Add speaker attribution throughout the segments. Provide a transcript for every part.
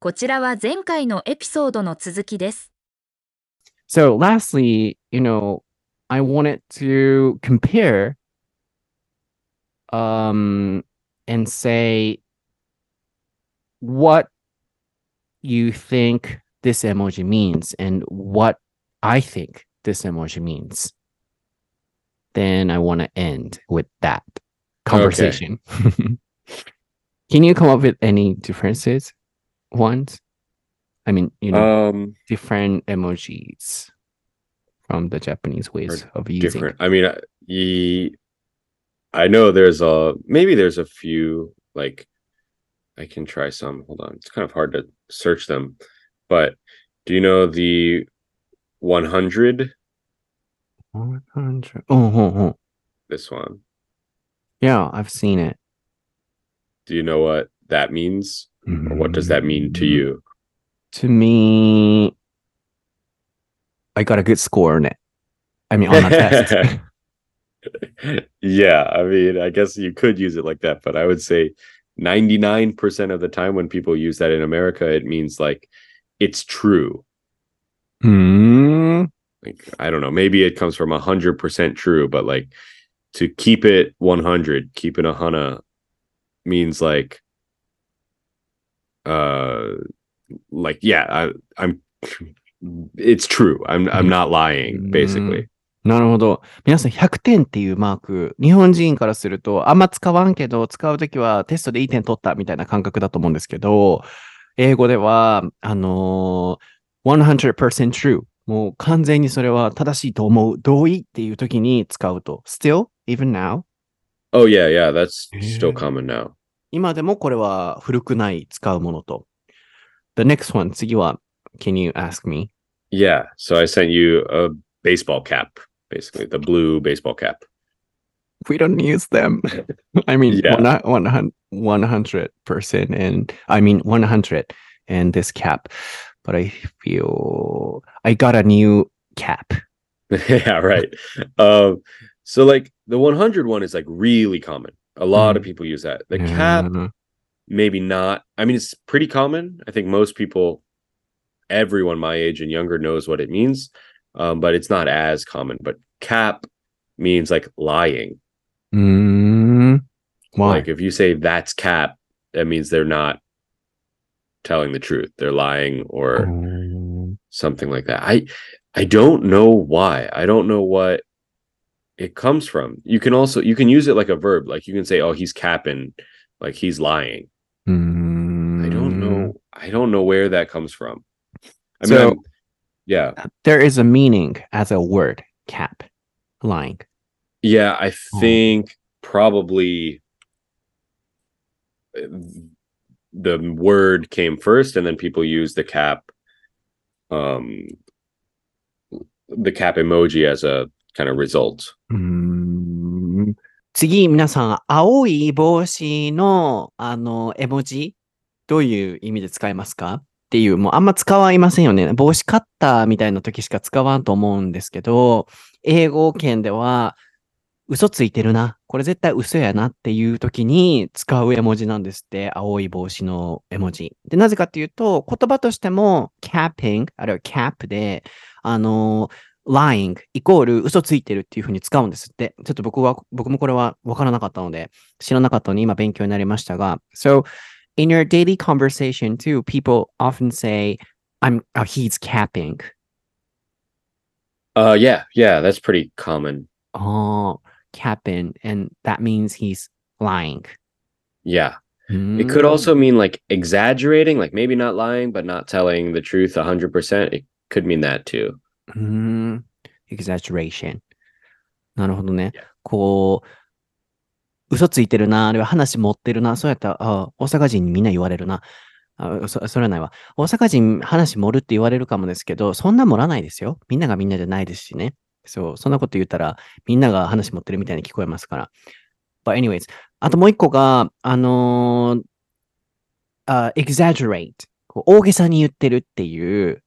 Speaker 1: こちらは前回のエピソードの続きです。
Speaker 2: So lastly, you know, I wanted to compare um and say what you think this emoji means and what I think this emoji means. Then I want to end with that conversation. Can you come up with any differences? Ones? I mean, you know,
Speaker 3: Um,
Speaker 2: different emojis from the Japanese ways of using.
Speaker 3: different. I mean, I- ye, I know there's a maybe there's a few like I can try some. Hold on, it's kind of hard to search them, but do you know the 100?
Speaker 2: 100. Oh, oh, oh.
Speaker 3: This one.
Speaker 2: yeah, I've seen it.
Speaker 3: Do you know what that means? Or what does that mean to you?
Speaker 2: To me, I got a good score on it. I mean, on a test.
Speaker 3: yeah, I mean, I guess you could use it like that, but I would say 99% of the time when people use that in America, it means like it's true.
Speaker 2: Hmm.
Speaker 3: Like, I don't know, maybe it comes from 100% true, but like to keep it 100, keep it a hana means like, uh, like, yeah, I, I'm, it's true. I'm, I'm not lying, basically.
Speaker 2: なるほど。皆さん100点っていうマーク、日本人からするとあんま使わんけど、使うときはテストでいい点取ったみたいな感覚だと思うんですけど、英語では、あのー、100% true。もう完全にそれは正しいと思う。同意っていうときに使うと。still, even now.
Speaker 3: Oh, yeah, yeah, that's still common now.
Speaker 2: 今でもこれは古くない使うものと。The next one, 次は、can you ask me?
Speaker 3: Yeah. So I sent you a baseball cap, basically the blue baseball cap.
Speaker 2: We don't use them. I mean,
Speaker 3: Yeah.
Speaker 2: one, one, 100% and I mean 100 and this cap. But I feel I got a new cap.
Speaker 3: yeah, right. Um, so like the 100 one is like really common. A lot of people use that. The cap,
Speaker 2: Mm,
Speaker 3: maybe not. I mean, it's pretty common. I think most people, everyone my age and younger knows what it means. Um, but it's not as common. But cap means like lying.
Speaker 2: mm, why?
Speaker 3: Like if you say that's cap, that means they're not telling the truth. They're lying or
Speaker 2: Mm,
Speaker 3: something like that. I I don't know why. I don't know what it comes from. You can also you can use it like a verb. Like you can say, "Oh, he's capping," like he's lying.
Speaker 2: mm.
Speaker 3: I don't know. I don't know where that comes from. I mean,
Speaker 2: So-
Speaker 3: I'm- yeah,
Speaker 2: There is a meaning as a word, cap, lying.
Speaker 3: yeah. I
Speaker 2: Oh.
Speaker 3: think probably uh, the word came first, and then people use the cap, um, the cap emoji as a kind of result.
Speaker 2: 次、皆さん、青い帽子の、あの、絵文字、どういう意味で使いますか？っていう、もうあんま使はいませんよね。帽子カッターみたいな時しか使わんと思うんですけど、英語圏では、嘘ついてるな。これ絶対嘘やなっていう時に使う絵文字なんですって。青い帽子の絵文字。で、なぜかっていうと、言葉としても、capping、あるいは cap で、あの、lying イコール嘘ついてるっていう風に使うんですって。ちょっと僕は、僕もこれは分からなかったので、知らなかったのに今勉強になりましたが。So, in your daily conversation too, people often say, I'm, oh, he's capping.
Speaker 3: Uh, yeah, yeah, that's pretty common.
Speaker 2: Oh, capping. And that means he's lying.
Speaker 3: Yeah. It could
Speaker 2: Mm.
Speaker 3: also mean like exaggerating, like maybe not lying, but not telling the truth 100%. It could mean that too.
Speaker 2: うーん exaggeration。なるほどね。こう、嘘ついてるな、あるいは話持ってるな、そうやったら、あ大阪人にみんな言われるな。あそそれはないわ。大阪人話盛るって言われるかもですけど、そんな盛らないですよ。みんながみんなじゃないですしね。そう、そんなこと言ったら、みんなが話持ってるみたいに聞こえますから。But anyways, あともう一個が、あのーあ exaggerate。大げさに言ってるっていう、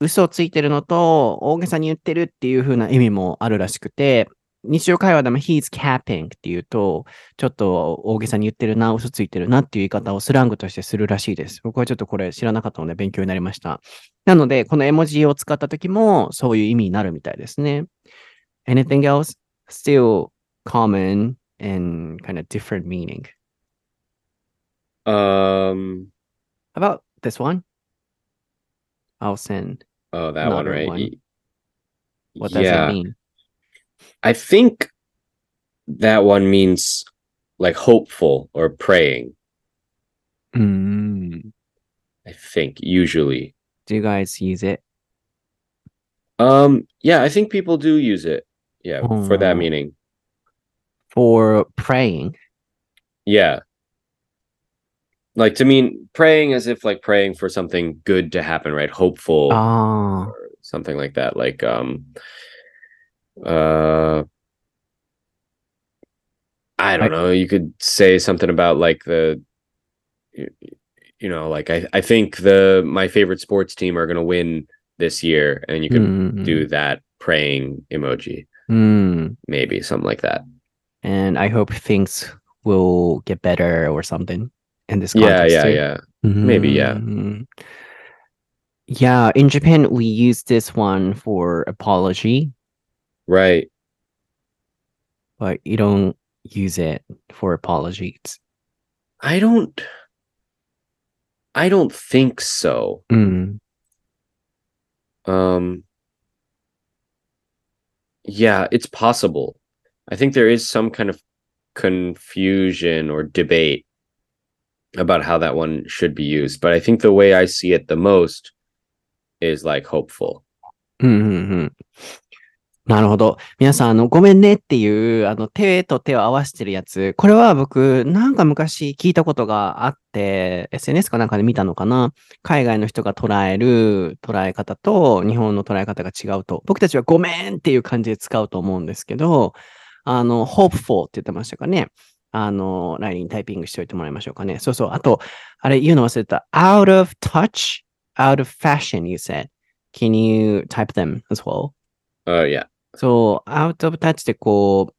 Speaker 2: 嘘をついてるのと大げさに言ってるっていう風な意味もあるらしくて、日常会話でも he's capping って言うと、ちょっと大げさに言ってるな、嘘ついてるなっていう言い方をスラングとしてするらしいです。僕はちょっとこれ知らなかったので勉強になりました。なので、この絵文字を使った時もそういう意味になるみたいですね。Anything else? Still common and kind of different meaning.
Speaker 3: Um.
Speaker 2: How about this one? I'll send.
Speaker 3: Oh, that one,
Speaker 2: Another
Speaker 3: right?
Speaker 2: one.
Speaker 3: Y-
Speaker 2: What does
Speaker 3: yeah,
Speaker 2: it mean?
Speaker 3: I think that one means like hopeful or praying.
Speaker 2: うーん
Speaker 3: I think usually.
Speaker 2: Do you guys use it?
Speaker 3: Um. Yeah, I think people do use it. Yeah, for that
Speaker 2: Oh.
Speaker 3: meaning.
Speaker 2: For praying?
Speaker 3: Yeah like to mean praying as if like praying for something good to happen right hopeful oh. something like that like um uh i don't
Speaker 2: I,
Speaker 3: know you could say something about like the you, you know like i i think the my favorite sports team are going to win this year and you
Speaker 2: can mm-hmm.
Speaker 3: do that praying emoji
Speaker 2: mm.
Speaker 3: maybe something like that
Speaker 2: and i hope things will get better or something in this
Speaker 3: Yeah,
Speaker 2: context.
Speaker 3: yeah,
Speaker 2: too.
Speaker 3: yeah. Maybe, yeah.
Speaker 2: Mhm. Yeah, in Japan, we use this one for apology,
Speaker 3: Right.
Speaker 2: but you don't use it for apologies.
Speaker 3: I don't I don't think so.
Speaker 2: うん。
Speaker 3: Um Yeah, it's possible. I think there is some kind of confusion or debate about how that one should be used, but I think the way I see it the most is like hopeful.
Speaker 2: うんうんうん。なるほど。皆さん、あの、ごめんねっていう、あの、手と手を合わせてるやつ。これは僕、なんか昔聞いたことがあって、SNS かなんかで見たのかな？海外の人が捉える捉え方と日本の捉え方が違うと。僕たちはごめんっていう感じで使うと思うんですけど、あの、hopeful って言ってましたかね？あの、ラインにタイピングしておいてもらいましょうかね。そうそう。あと、あれ言うの忘れた。out of touch, out of fashion, you said. Can you type them as well?
Speaker 3: Uh yeah.
Speaker 2: そう、アウトオブタッチってこ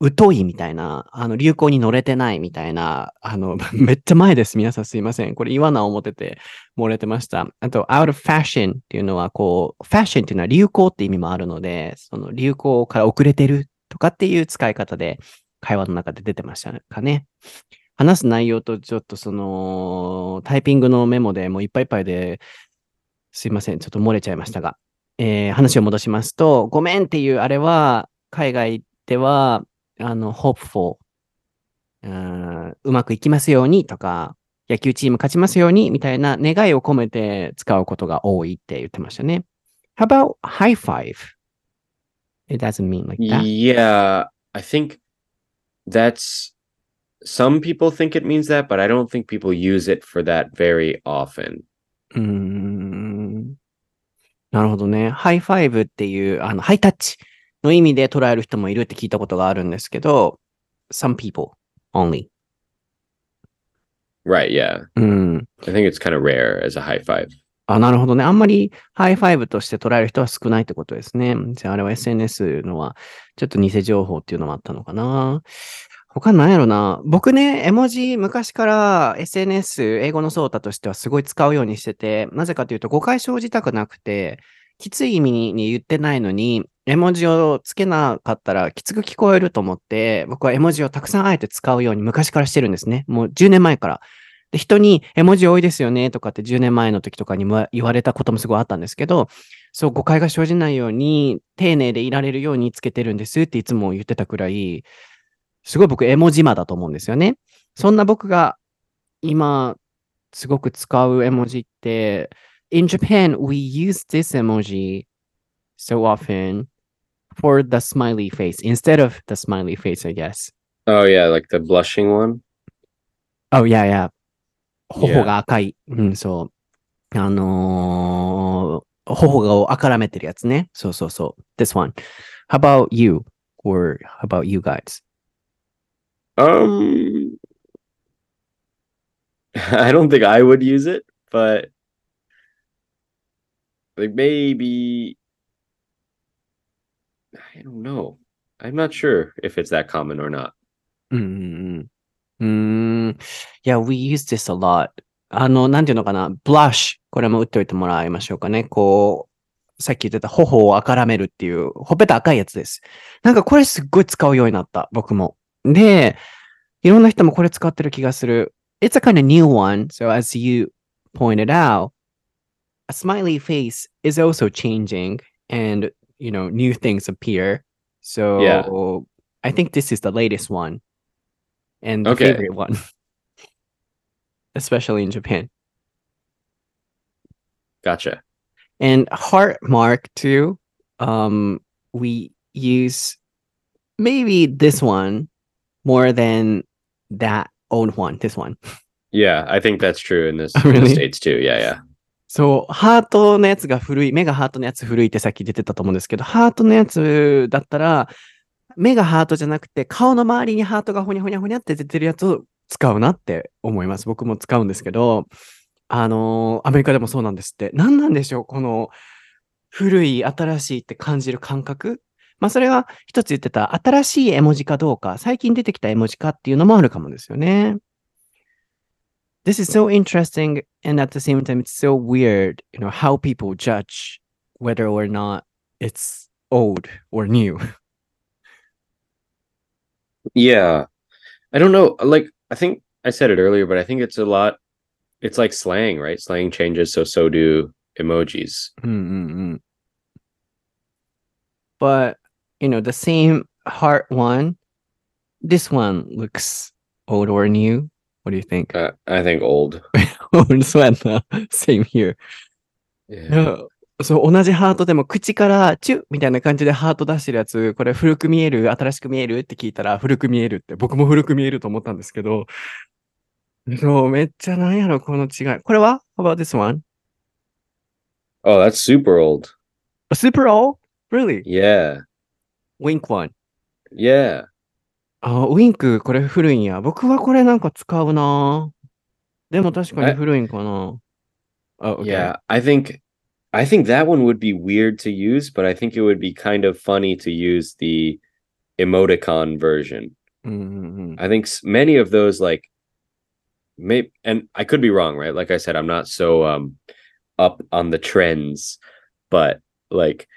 Speaker 2: う、疎いみたいな、あの、流行に乗れてないみたいな、あの、めっちゃ前です。皆さんすいません。これ言わな思ってて漏れてました。あと、out of fashion っていうのは、こう、ファッションっていうのは流行って意味もあるので、その流行から遅れてるとかっていう使い方で、会話の中で出てましたかね。話す内容とちょっとその、タイピングのメモでもういっぱいいっぱいで、すいません。ちょっと漏れちゃいましたが。えー話を戻しますと、ごめんっていうあれは、海外では、あの、hopeful、うんうまくいきますようにとか、野球チーム勝ちますようにみたいな願いを込めて使うことが多いって言ってましたね。How about high five? It doesn't mean like that.
Speaker 3: Yeah, I think that's some people think it means that, but I don't think people use it for that very often.
Speaker 2: うーんなるほどね。ハイファイブっていう、あの、ハイタッチの意味で捉える人もいるって聞いたことがあるんですけど、some people only.
Speaker 3: Right, yeah.
Speaker 2: うん。
Speaker 3: I think it's kind of rare as a high five.
Speaker 2: あ、なるほどね。あんまりハイファイブとして捉える人は少ないってことですね。じゃああれは SNS のはちょっと偽情報っていうのもあったのかな。他なんやろな。僕ね、絵文字昔から SNS、英語のソータとしてはすごい使うようにしてて、なぜかというと誤解生じたくなくて、きつい意味に言ってないのに、絵文字をつけなかったらきつく聞こえると思って、僕は絵文字をたくさんあえて使うように昔からしてるんですね。もう10年前から。で、人に絵文字多いですよねとかって10年前の時とかにも言われたこともすごいあったんですけど、そう誤解が生じないように丁寧でいられるようにつけてるんですっていつも言ってたくらい、すごい僕絵文字魔だと思うんですよね。そんな僕が今すごく使う絵文字って、In Japan, we use this emoji so often for the smiley face instead of the smiley face, I guess.
Speaker 3: Oh yeah, like the blushing one?
Speaker 2: Oh, yeah, yeah. 頬が赤い。うん、そう。あのー、頬が赤らめてるやつね。そうそうそう。This one. How about you? Or how about you guys?
Speaker 3: Um, I don't think I would use it, but like maybe I don't know. I'm not sure if it's that common or not.
Speaker 2: Hmm. Hmm. うん。うーん。Yeah, we use this a lot. あの、なんていうのかな。blush。これも打っておいてもらいましょうかね。こう、さっき言ってた頬を赤らめるっていう、ほっぺた赤いやつです。なんかこれすっごい使うようになった。僕も。で、いろんな人もこれ使ってる気がする。It's a kind of new one. So as you pointed out, a smiley face is also changing and, you know, new things appear. So
Speaker 3: Yeah.
Speaker 2: I think this is the latest one and the
Speaker 3: Okay.
Speaker 2: favorite one, especially in Japan.
Speaker 3: Gotcha.
Speaker 2: And heart mark too. Um, we use maybe this one more than that old one. This one.
Speaker 3: Yeah, I think that's true in this
Speaker 2: Oh,
Speaker 3: in the
Speaker 2: really?
Speaker 3: states too. Yeah, yeah.
Speaker 2: そう、ハートのやつが古い、目がハートのやつ古いってさっき出てたと思うんですけど、ハートのやつだったら、目がハートじゃなくて、顔の周りにハートがほにゃほにゃほにゃって出てるやつを使うなって思います。僕も使うんですけど、あのーアメリカでもそうなんですって。何なんでしょうこの古い、新しいって感じる感覚まあそれが一つ言ってた新しい絵文字かどうか、最近出てきた絵文字かっていうのもあるかもですよね。This is so interesting and at the same time it's so weird, you know, how people judge whether or not it's old or new.
Speaker 3: Yeah. I don't know. Like I think I said it earlier, but I think it's a lot. It's like slang, right? Slang changes, so so do emojis.
Speaker 2: Mm-hmm. But you know, the same heart one. This one looks old or new. What do you think?
Speaker 3: Uh, I think old.
Speaker 2: old same here.
Speaker 3: Yeah.
Speaker 2: No, そう、同じハートでも口からチュッみたいな感じでハート出してるやつ、これ古く見える？新しく見える？って聞いたら古く見えるって、僕も古く見えると思ったんですけど、そう、めっちゃなんやろ、この違い。これは ?How about this one?
Speaker 3: Oh, that's super old.
Speaker 2: Super old? Really?
Speaker 3: Yeah.
Speaker 2: Wink one.
Speaker 3: Yeah.
Speaker 2: あ、ウィンク、これ古いんや。僕はこれなんか使うなでも確かに
Speaker 3: え
Speaker 2: 古いんかな。あ、OK。
Speaker 3: Yeah. I think I think that one would be weird to use, but I think it would be kind of funny to use the emoticon version.
Speaker 2: Mm-hmm.
Speaker 3: I think many of those like may, and I could be wrong, right? Like I said, I'm not so um up on the trends, but like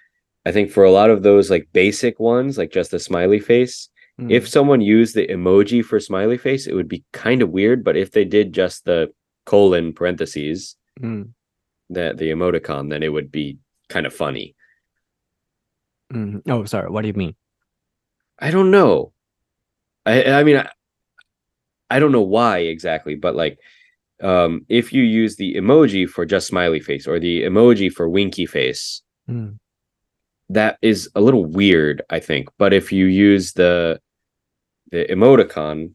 Speaker 3: I think for a lot of those like basic ones, like just the smiley face,
Speaker 2: mm-hmm.
Speaker 3: if mm. someone used the emoji for smiley face, it would be kind of weird, but if they did just the colon parentheses,
Speaker 2: mm
Speaker 3: the the emoticon, then it would be kind of funny.
Speaker 2: Mm, oh, sorry. What do you mean?
Speaker 3: I don't know. I I mean I, I don't know why exactly, but like um, if you use the emoji for just smiley face or the emoji for winky face,
Speaker 2: mm.
Speaker 3: that is a little weird, I think. But if you use the the emoticon,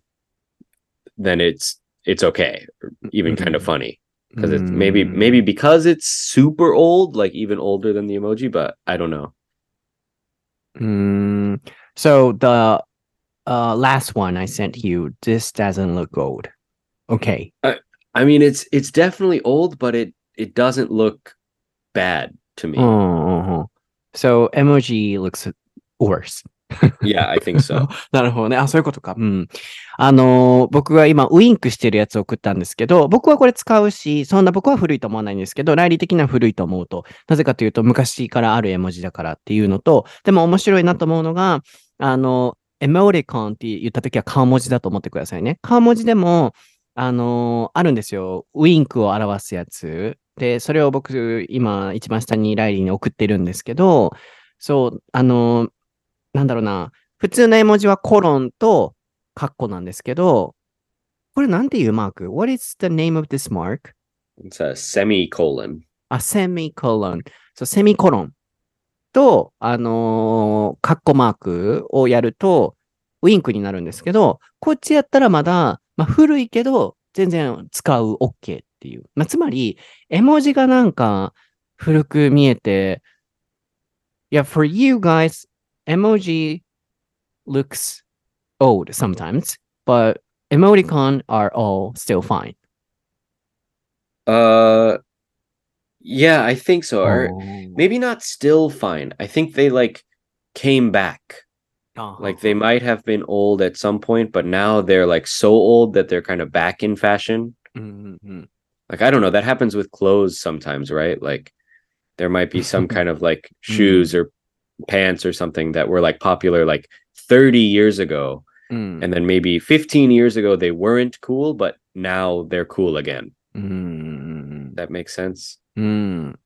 Speaker 3: then it's it's okay, even mm-hmm. kind of funny because it's mm. maybe
Speaker 2: hmm.
Speaker 3: maybe because it's super old, like even older than the emoji, but I don't know.
Speaker 2: Mm. So the uh, last one I sent you, this doesn't look old. Okay.
Speaker 3: I, I mean, it's it's definitely old, but it it doesn't look bad to me.
Speaker 2: Oh, uh-huh. so emoji looks worse.
Speaker 3: Yeah, I think so.
Speaker 2: なるほどね。あ、そういうことか。うん。あの僕が今、ウインクしてるやつを送ったんですけど、僕はこれ使うし、そんな僕は古いと思わないんですけど、来理的には古いと思うと。なぜかというと、昔からある絵文字だからっていうのと、でも面白いなと思うのが、あの、エモリコンって言ったときは顔文字だと思ってくださいね。顔文字でも、あのあるんですよ。ウインクを表すやつ。で、それを僕、今、一番下にライリーに送ってるんですけど、そう、あのなんだろうな。普通の絵文字はコロンとカッコなんですけど、これなんていうマーク ?What is the name of this mark?
Speaker 3: It's a semicolon.
Speaker 2: あ、セミコロン。そう、セミコロンと、あのーカッコマークをやると、ウィンクになるんですけど、こっちやったらまだ、まあ、古いけど、全然使う OK っていう。まあ、つまり、絵文字がなんか古く見えて、いや、for you guys, emoji looks old sometimes, but emoticon are all still fine.
Speaker 3: Uh yeah, I think so. Or
Speaker 2: oh.
Speaker 3: maybe not still fine. I think they like came back. Uh-huh. Like they might have been old at some point, but now they're like so old that they're kind of back in fashion.
Speaker 2: Mm-hmm.
Speaker 3: Like I don't know, that happens with clothes sometimes, right? Like there might be some kind of like mm-hmm. shoes or pants or something that were like popular like 30 years ago
Speaker 2: うん。
Speaker 3: and then maybe 15 years ago they weren't cool, but now they're cool again.
Speaker 2: うんうんうん。
Speaker 3: That makes sense.
Speaker 2: うん。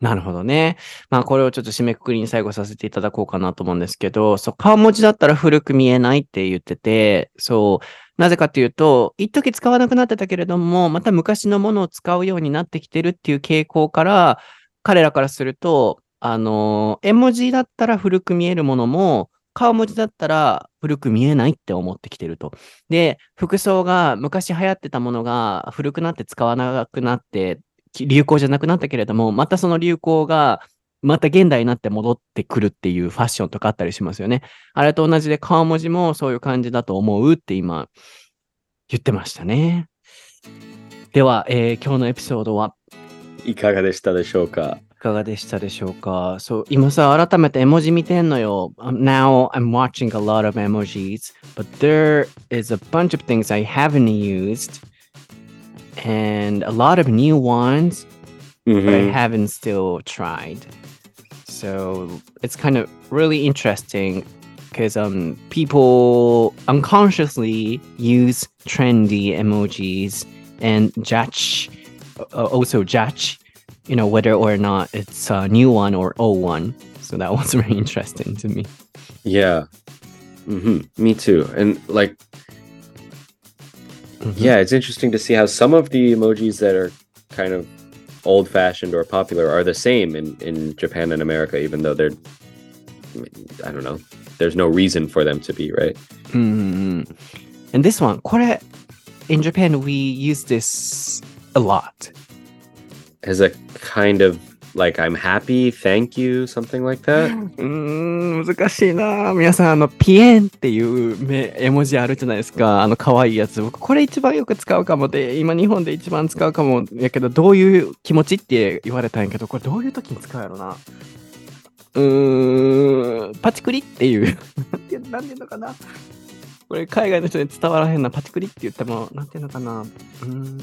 Speaker 2: なるほどね。まあこれをちょっと締めくくりに最後させていただこうかなと思うんですけど、そう、顔文字だったら古く見えないって言ってて、そう、なぜかっていうと、一時使わなくなってたけれども、また昔のものを使うようになってきてるっていう傾向から、彼らからすると、あの、絵文字だったら古く見えるものも、顔文字だったら古く見えないって思ってきてると。で、服装が昔流行ってたものが古くなって使わなくなって、流行じゃなくなったけれども、またその流行が、また現代になって戻ってくるっていうファッションとかあったりしますよね。あれと同じで顔文字もそういう感じだと思うって今言ってましたね。では、えー今日のエピソードは？い
Speaker 3: かがでしたでしょうか？
Speaker 2: かがでしたでしょうかそう、今さ、改めて絵文字見てんのよ。Um, Now I'm watching a lot of emojis, but there is a bunch of things I haven't used and a lot of new ones but I
Speaker 3: Mhm.
Speaker 2: haven't still tried. So it's kind of really interesting because um, people unconsciously use trendy emojis and judge, uh, also judge, you know, whether or not it's a new one or old one. So that was very interesting to me.
Speaker 3: Yeah. hmm Me too. And like,
Speaker 2: Mhm.
Speaker 3: yeah, it's interesting to see how some of the emojis that are kind of old fashioned or popular are the same in, in Japan and America, even though they're, I don't know, there's no reason for them to be, right?
Speaker 2: Mm. And this one, これ in Japan we use this a lot.
Speaker 3: As a kind of like, I'm happy, thank you, something like that?
Speaker 2: うーん、難しいな。皆さん、あの、ピエンっていう絵文字あるじゃないですか。あの、可愛いやつ。僕、これ一番よく使うかもで、今日本で一番使うかもやけど、どういう気持ちって言われたんやけど、これどういう時に使うやろな。うーん、パチクリっていう。なんていうなんていうのかな。これ、海外の人に伝わらへんな。パチクリって言っても、なんていうのかな。うーん。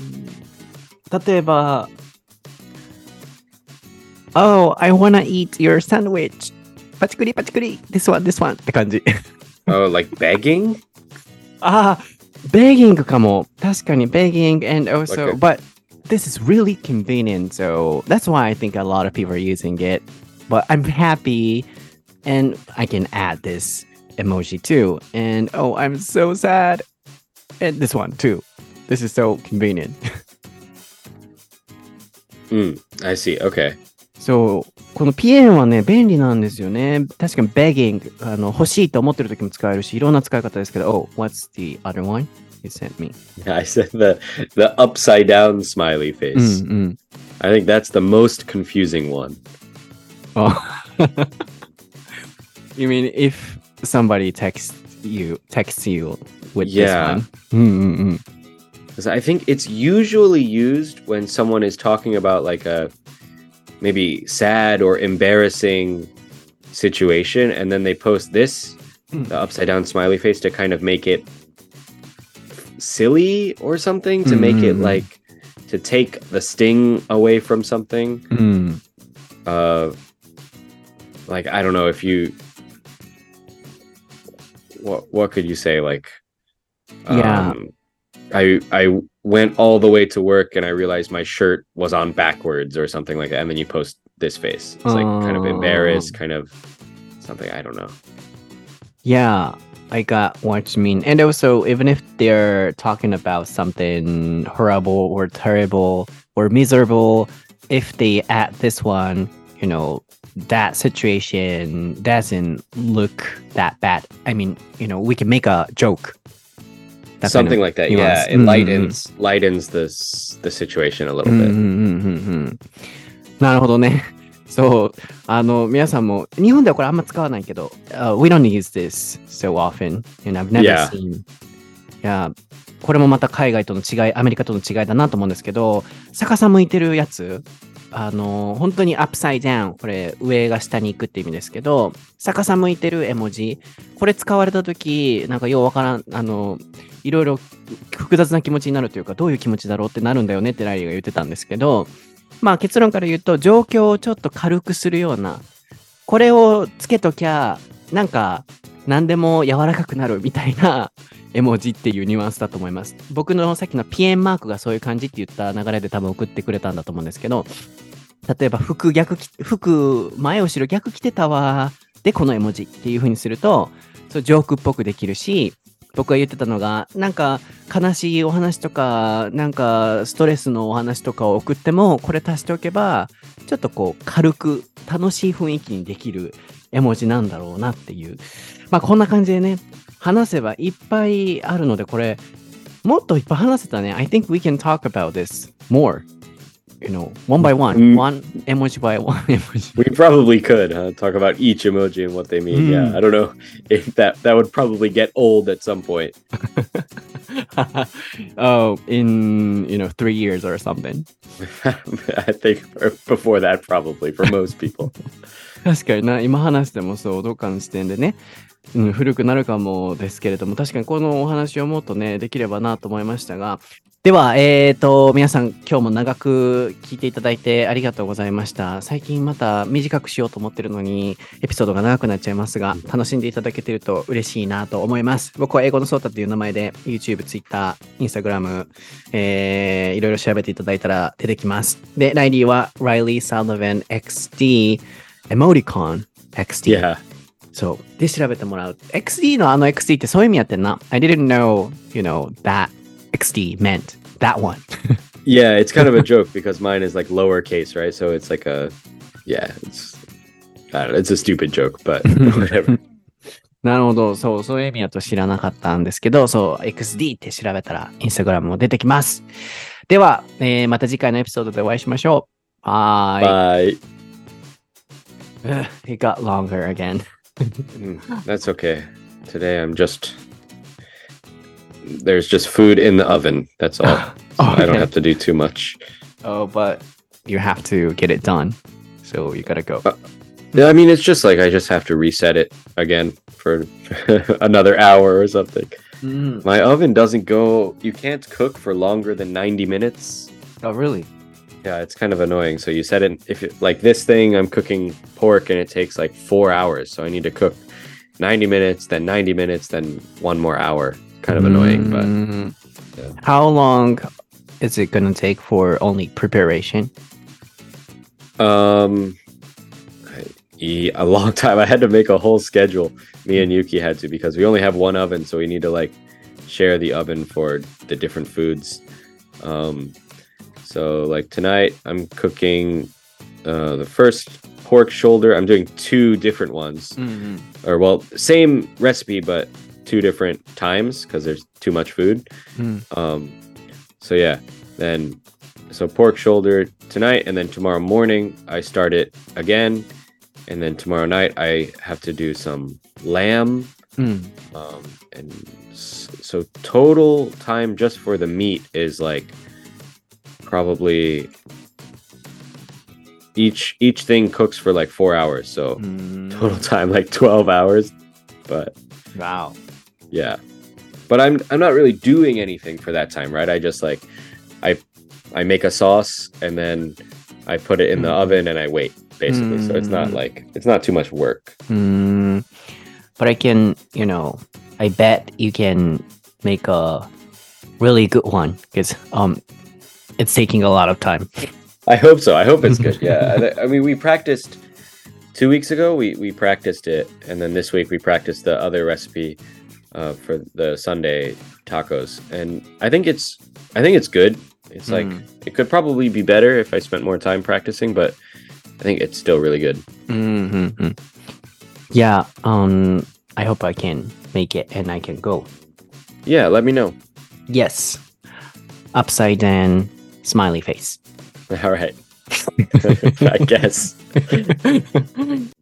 Speaker 2: 例えば、Oh, I wanna eat your sandwich. パチクリパチクリ This one, this one って感じ。
Speaker 3: oh, like begging?
Speaker 2: ああ、begging かも。確かに begging and also,
Speaker 3: Okay.
Speaker 2: but this is really convenient. So that's why I think a lot of people are using it. But I'm happy and I can add this emoji too. And oh, I'm so sad. And this one too. This is so convenient.
Speaker 3: Mm, I see. Okay.
Speaker 2: そう、このピエンはね、便利なんですよね。確かに begging、あの欲しいと思ってる時も使えるし、いろんな使い方ですけど、Oh, what's the other one you sent me?
Speaker 3: I said the the upside down smiley
Speaker 2: う
Speaker 3: face.
Speaker 2: んうん。
Speaker 3: I think that's the most confusing one.
Speaker 2: Oh. you mean if somebody texts you, texts you with
Speaker 3: Yeah.
Speaker 2: this one? うんうんうん。
Speaker 3: Because I think it's usually used when someone is talking about like a maybe sad or embarrassing situation, and then they post this,
Speaker 2: Mm.
Speaker 3: the upside down smiley face, to kind of make it silly or something, to make it
Speaker 2: Mm.
Speaker 3: like to take the sting away from something.
Speaker 2: うん。
Speaker 3: uh like i don't know if you what what could you say like
Speaker 2: Yeah.
Speaker 3: um, i i went all the way to work and i realized my shirt was on backwards or something like that and then you post this face it's like kind of oh. embarrassed kind of something i don't know
Speaker 2: Yeah, I got what you mean. And also, even if they're talking about something horrible or terrible or miserable, if they add this one, you know, that situation doesn't look that bad. I mean, you know, we can make a joke.
Speaker 3: Something like that yeah it
Speaker 2: Mm, mm,
Speaker 3: lightens lightens this the situation a little bit。
Speaker 2: なるほどね。そう、あの、皆さんも、日本ではこれあんま使わないけど、uh, we don't use this so often, and I've never
Speaker 3: Yeah.
Speaker 2: seen. いや、これもまた海外との違い、アメリカとの違いだなと思うんですけど、逆さ向いてるやつ、あの、本当にアップサイダウン、これ上が下に行くって意味ですけど、逆さ向いてる絵文字、これ使われたとき、なんかようわからん、あの、いろいろ複雑な気持ちになるというか、どういう気持ちだろうってなるんだよねってライリーが言ってたんですけど、まあ結論から言うと、状況をちょっと軽くするような、これをつけときゃ、なんか、何でも柔らかくなるみたいな絵文字っていうニュアンスだと思います。僕のさっきのピエンマークがそういう感じって言った流れで多分送ってくれたんだと思うんですけど、例えば服逆、服前後ろ逆着てたわ。で、この絵文字っていう風にすると、そうジョークっぽくできるし、僕が言ってたのが、なんか悲しいお話とか、なんかストレスのお話とかを送っても、これ足しておけば、ちょっとこう軽く楽しい雰囲気にできる絵文字なんだろうなっていう。まあこんな感じでね、話せばいっぱいあるので、これ、もっといっぱい話せたね。I think we can talk about this more. You know, one by one.
Speaker 3: Mm.
Speaker 2: One emoji by one emoji.
Speaker 3: We probably could huh? talk about each emoji and what they mean.
Speaker 2: Mm.
Speaker 3: Yeah, I don't know if that that would probably get old at some point.
Speaker 2: oh, in, you know, three years or something.
Speaker 3: I think for- before that, probably for most people.
Speaker 2: 確かにな、今話してもそう、どっかの視点でね、うん、古くなるかもですけれども、確かにこのお話をもっとね、できればなと思いましたが、では、えっ、と、皆さん、今日も長く聞いていただいてありがとうございました。最近また短くしようと思ってるのに、エピソードが長くなっちゃいますが、楽しんでいただけてると嬉しいなと思います。僕は英語のソータという名前で、YouTube、Twitter、Instagram、えー、いろいろ調べていただいたら出てきます。で、ライリーは Riley Sullivan XD Emoticon XD。
Speaker 3: Yeah.
Speaker 2: そう。で、調べてもらう。XD のあの XD ってそういう意味やってんな。I didn't know, you know, that XD meant that one.
Speaker 3: Yeah, it's kind of a joke because mine is like lowercase, right? So it's like a, yeah, it's, I don't know, it's a stupid joke, but whatever.
Speaker 2: なるほど。そう、そういう意味だと知らなかったんですけど、そう、XD って調べたら、インスタグラムも出てきます。では、えーまた次回のエピソードでお会いしましょう。はーい。
Speaker 3: Bye.
Speaker 2: It got longer again.
Speaker 3: Mm, That's okay. Today I'm just, there's just food in the oven. That's all. So oh, I don't have to do too much.
Speaker 2: Oh, but you have to get it done. So you gotta go.
Speaker 3: Uh, yeah, I mean, it's just like I just have to reset it again for another hour or something. Mm.
Speaker 2: うん。
Speaker 3: My oven doesn't go, you can't cook for longer than 90 minutes.
Speaker 2: Oh, really?
Speaker 3: Yeah, it's kind of annoying. So you set it, if it, like this thing, I'm cooking pork and it takes like four hours. So I need to cook 90 minutes, then 90 minutes, then one more hour. Kind of annoying, but
Speaker 2: Mm.
Speaker 3: Yeah.
Speaker 2: How long is it gonna take for only preparation?
Speaker 3: Um, I- a long time. I had to make a whole schedule. Me and Yuki had to because we only have one oven, so we need to like share the oven for the different foods. Um, so like tonight, I'm cooking uh, the first pork shoulder. I'm doing two different ones, or well, same recipe but two different times because there's too much food.
Speaker 2: Mm.
Speaker 3: Um, so yeah, then so pork shoulder tonight, and then tomorrow morning I start it again, and then tomorrow night I have to do some lamb.
Speaker 2: Mm.
Speaker 3: Um, and so total time just for the meat is like probably each each thing cooks for like four hours. So
Speaker 2: Mm.
Speaker 3: total time like twelve hours, but
Speaker 2: Wow.
Speaker 3: Yeah. But i'm i'm not really doing anything for that time right? I just like i i make a sauce and then i put it in the
Speaker 2: Mm.
Speaker 3: oven and i wait basically. So it's not
Speaker 2: Mm.
Speaker 3: like it's not too much work.
Speaker 2: Mm. But I can, you know, I bet you can make a really good one because um, it's taking a lot of time.
Speaker 3: i hope so. I hope it's good. Yeah. I, I mean we practiced two weeks ago. We we practiced it. And then this week we practiced the other recipe uh, for the sunday tacos and i think it's i think it's good it's like
Speaker 2: Mm.
Speaker 3: it could probably be better if i spent more time practicing but i think it's still really good
Speaker 2: Mm-hmm. Yeah. Um. I hope I can make it and I can go.
Speaker 3: yeah let me know
Speaker 2: Yes. Upside down smiley face.
Speaker 3: All right. I guess.